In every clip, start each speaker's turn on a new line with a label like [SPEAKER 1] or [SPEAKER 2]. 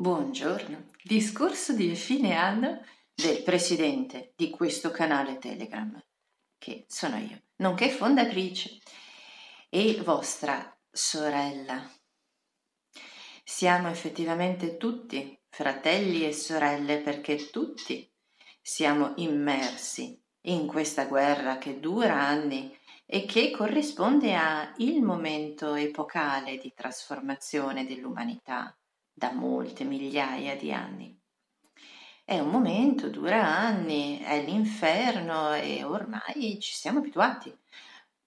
[SPEAKER 1] Buongiorno. Discorso di fine anno del presidente di questo canale Telegram, che sono io, nonché fondatrice e vostra sorella. Siamo effettivamente tutti fratelli e sorelle perché tutti siamo immersi in questa guerra che dura anni e che corrisponde a il momento epocale di trasformazione dell'umanità da molte migliaia di anni. È un momento, dura anni, è l'inferno e ormai ci siamo abituati,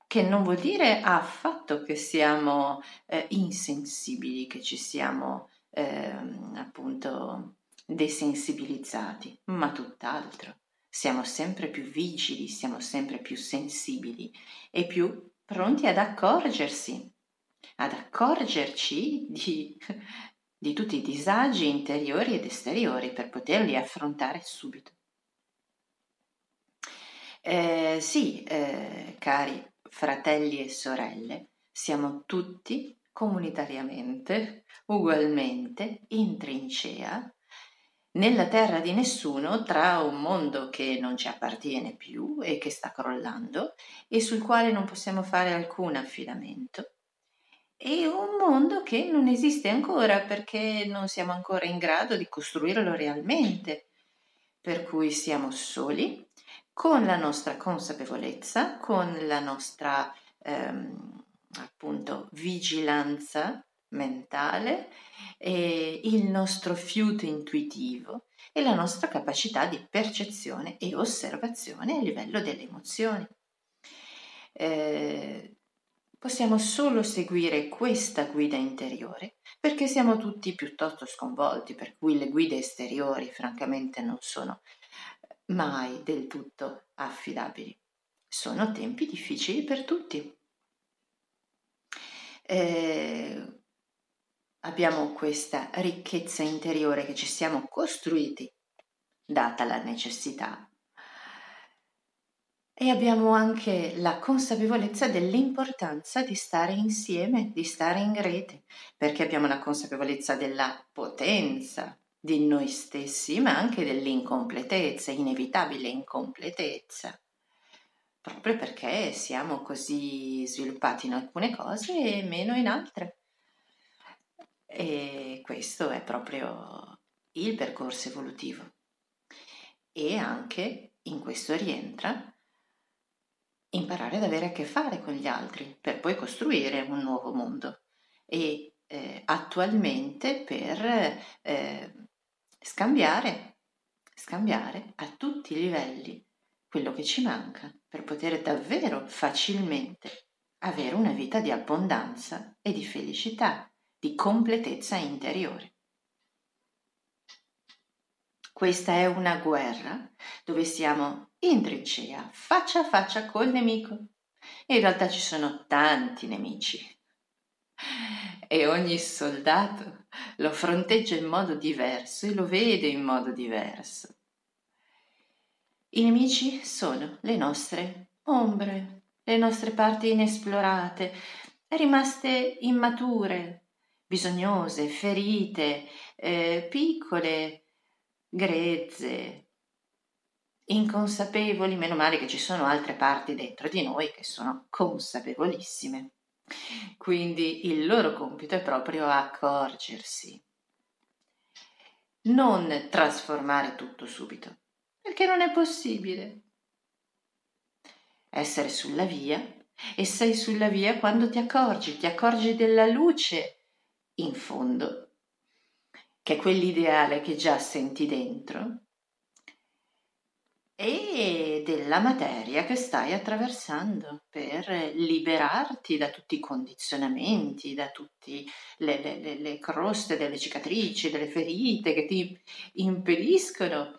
[SPEAKER 1] che non vuol dire affatto che siamo eh, insensibili, che ci siamo eh, appunto desensibilizzati, ma tutt'altro. Siamo sempre più vigili, siamo sempre più sensibili e più pronti ad accorgersi, ad accorgerci di di tutti i disagi interiori ed esteriori per poterli affrontare subito. Eh, sì, eh, cari fratelli e sorelle, siamo tutti comunitariamente, ugualmente, in trincea, nella terra di nessuno tra un mondo che non ci appartiene più e che sta crollando e sul quale non possiamo fare alcun affidamento e un mondo che non esiste ancora perché non siamo ancora in grado di costruirlo realmente, per cui siamo soli, con la nostra consapevolezza, con la nostra ehm, appunto vigilanza mentale, il nostro fiuto intuitivo e la nostra capacità di percezione e osservazione a livello delle emozioni. Eh, Possiamo solo seguire questa guida interiore perché siamo tutti piuttosto sconvolti, per cui le guide esteriori francamente non sono mai del tutto affidabili. Sono tempi difficili per tutti. Eh, abbiamo questa ricchezza interiore che ci siamo costruiti, data la necessità e abbiamo anche la consapevolezza dell'importanza di stare insieme, di stare in rete, perché abbiamo la consapevolezza della potenza di noi stessi, ma anche dell'incompletezza, inevitabile incompletezza, proprio perché siamo così sviluppati in alcune cose e meno in altre. E questo è proprio il percorso evolutivo. E anche in questo rientra imparare ad avere a che fare con gli altri per poi costruire un nuovo mondo e eh, attualmente per eh, scambiare, scambiare a tutti i livelli quello che ci manca per poter davvero facilmente avere una vita di abbondanza e di felicità, di completezza interiore. Questa è una guerra dove siamo in trincea, faccia a faccia col nemico. In realtà ci sono tanti nemici e ogni soldato lo fronteggia in modo diverso e lo vede in modo diverso. I nemici sono le nostre ombre, le nostre parti inesplorate, rimaste immature, bisognose, ferite, eh, piccole, grezze, inconsapevoli, meno male che ci sono altre parti dentro di noi che sono consapevolissime. Quindi il loro compito è proprio accorgersi, non trasformare tutto subito, perché non è possibile. Essere sulla via e sei sulla via quando ti accorgi, ti accorgi della luce in fondo che è quell'ideale che già senti dentro, e della materia che stai attraversando per liberarti da tutti i condizionamenti, da tutte le, le, le, croste delle cicatrici, delle ferite che ti impediscono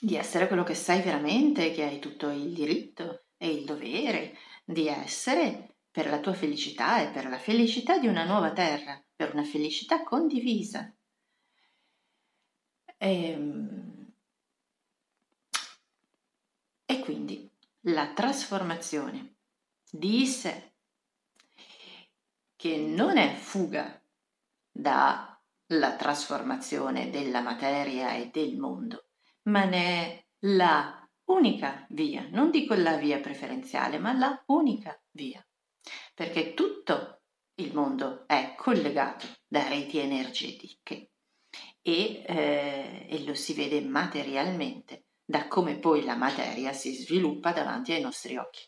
[SPEAKER 1] di essere quello che sei veramente, che hai tutto il diritto e il dovere di essere per la tua felicità e per la felicità di una nuova terra per una felicità condivisa. E, ehm, e quindi la trasformazione. Di sé, che non è fuga da la trasformazione della materia e del mondo, ma ne è la unica via, non dico la via preferenziale, ma la unica via, perché tutto il mondo è collegato da reti energetiche e, eh, e lo si vede materialmente da come poi la materia si sviluppa davanti ai nostri occhi.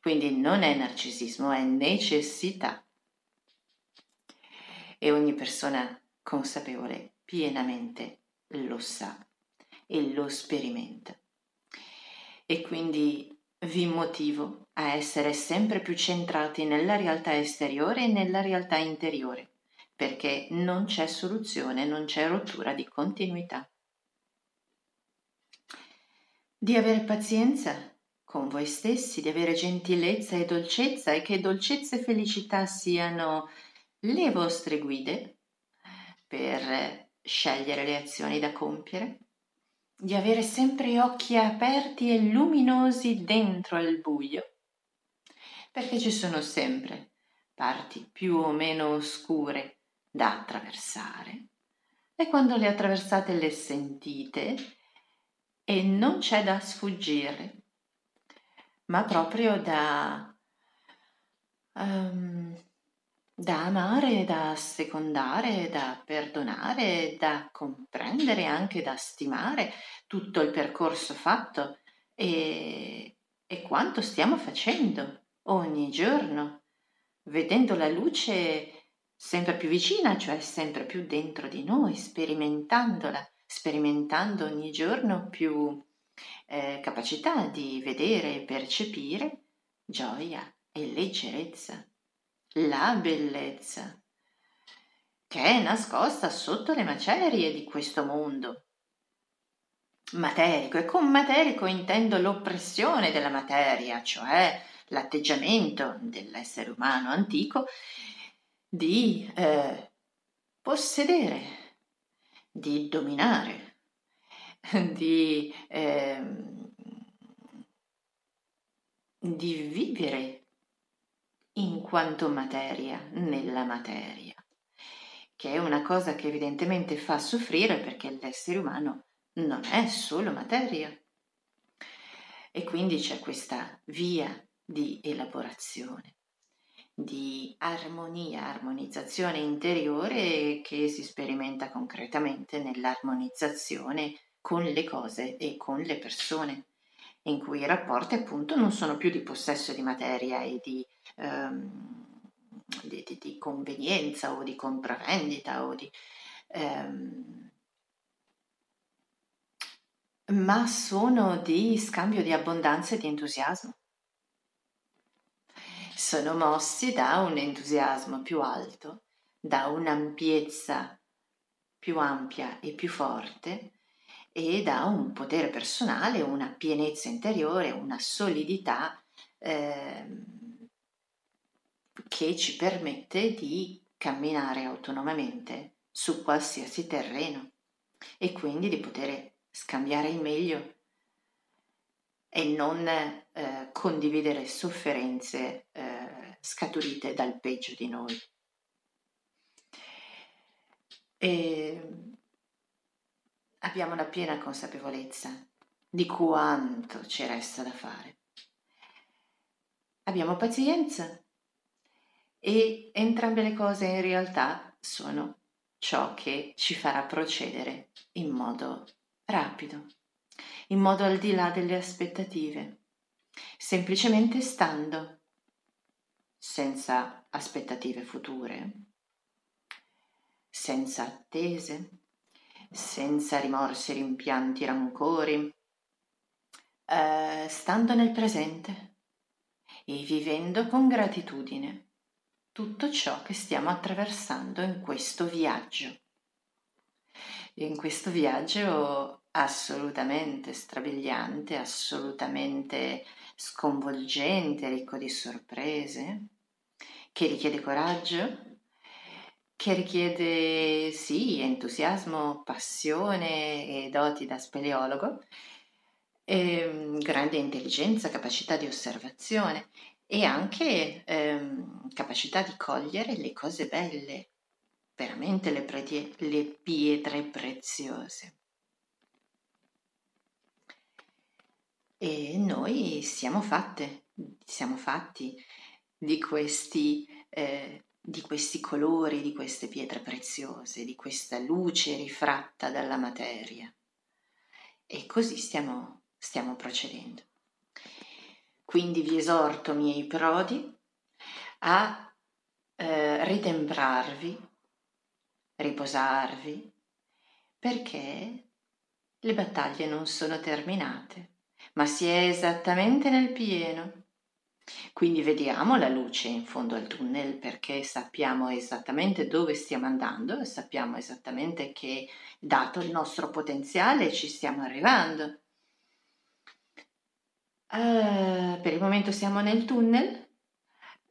[SPEAKER 1] Quindi non è narcisismo, è necessità. E ogni persona consapevole pienamente lo sa e lo sperimenta. E quindi vi motivo a essere sempre più centrati nella realtà esteriore e nella realtà interiore, perché non c'è soluzione, non c'è rottura di continuità. Di avere pazienza con voi stessi, di avere gentilezza e dolcezza e che dolcezza e felicità siano le vostre guide per scegliere le azioni da compiere di avere sempre occhi aperti e luminosi dentro al buio, perché ci sono sempre parti più o meno oscure da attraversare e quando le attraversate le sentite e non c'è da sfuggire, ma proprio da um, da amare, da secondare, da perdonare, da comprendere, anche da stimare tutto il percorso fatto e, e quanto stiamo facendo ogni giorno, vedendo la luce sempre più vicina, cioè sempre più dentro di noi, sperimentandola, sperimentando ogni giorno più eh, capacità di vedere e percepire gioia e leggerezza la bellezza, che è nascosta sotto le macerie di questo mondo. Materico, e con materico intendo l'oppressione della materia, cioè l'atteggiamento dell'essere umano antico di eh, possedere, di dominare, di, eh, di vivere in quanto materia nella materia, che è una cosa che evidentemente fa soffrire perché l'essere umano non è solo materia. E quindi c'è questa via di elaborazione, di armonia, armonizzazione interiore che si sperimenta concretamente nell'armonizzazione con le cose e con le persone in cui i rapporti appunto non sono più di possesso di materia e di, ehm, di, di, di convenienza o di compravendita o di... Ehm, ma sono di scambio di abbondanza e di entusiasmo. Sono mossi da un entusiasmo più alto, da un'ampiezza più ampia e più forte e da un potere personale, una pienezza interiore, una solidità eh, che ci permette di camminare autonomamente su qualsiasi terreno e quindi di poter scambiare il meglio e non eh, condividere sofferenze eh, scaturite dal peggio di noi. E abbiamo la piena consapevolezza di quanto ci resta da fare. Abbiamo pazienza e entrambe le cose in realtà sono ciò che ci farà procedere in modo rapido, in modo al di là delle aspettative, semplicemente stando, senza aspettative future, senza attese senza rimorsi, rimpianti, rancori, eh, stando nel presente e vivendo con gratitudine tutto ciò che stiamo attraversando in questo viaggio. In questo viaggio assolutamente strabiliante, assolutamente sconvolgente, ricco di sorprese, che richiede coraggio, che richiede sì entusiasmo, passione e doti da speleologo, e, ehm, grande intelligenza, capacità di osservazione e anche ehm, capacità di cogliere le cose belle veramente le, pre- le pietre preziose. E noi siamo fatte, siamo fatti di questi, eh, di questi colori, di queste pietre preziose, di questa luce rifratta dalla materia. E così stiamo, stiamo procedendo. Quindi vi esorto, miei prodi, a eh, ritemprarvi, riposarvi, perché le battaglie non sono terminate ma si è esattamente nel pieno. Quindi vediamo la luce in fondo al tunnel perché sappiamo esattamente dove stiamo andando e sappiamo esattamente che, dato il nostro potenziale, ci stiamo arrivando. Uh, per il momento siamo nel tunnel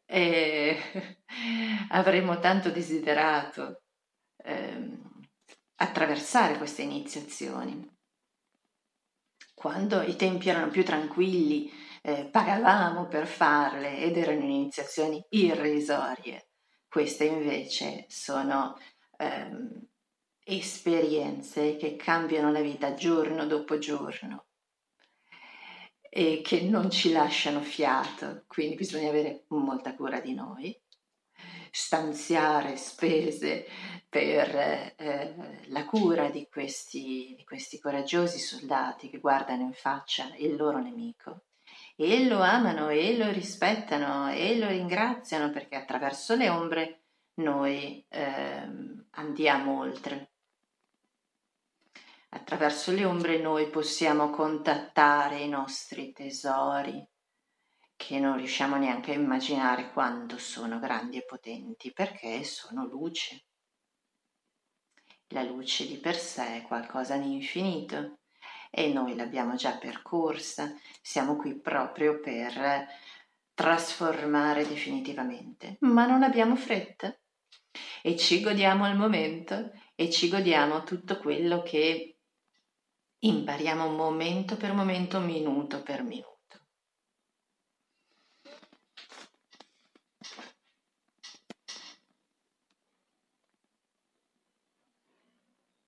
[SPEAKER 1] e avremmo tanto desiderato eh, attraversare queste iniziazioni quando i tempi erano più tranquilli, eh, pagavamo per farle ed erano iniziazioni irrisorie. Queste invece sono ehm, esperienze che cambiano la vita giorno dopo giorno e che non ci lasciano fiato, quindi bisogna avere molta cura di noi stanziare spese per eh, la cura di questi, di questi coraggiosi soldati che guardano in faccia il loro nemico e lo amano e lo rispettano e lo ringraziano perché attraverso le ombre noi eh, andiamo oltre. Attraverso le ombre noi possiamo contattare i nostri tesori, che non riusciamo neanche a immaginare quando sono grandi e potenti, perché sono luce. La luce di per sé è qualcosa di infinito e noi l'abbiamo già percorsa, siamo qui proprio per trasformare definitivamente, ma non abbiamo fretta e ci godiamo il momento e ci godiamo tutto quello che impariamo momento per momento, minuto per minuto.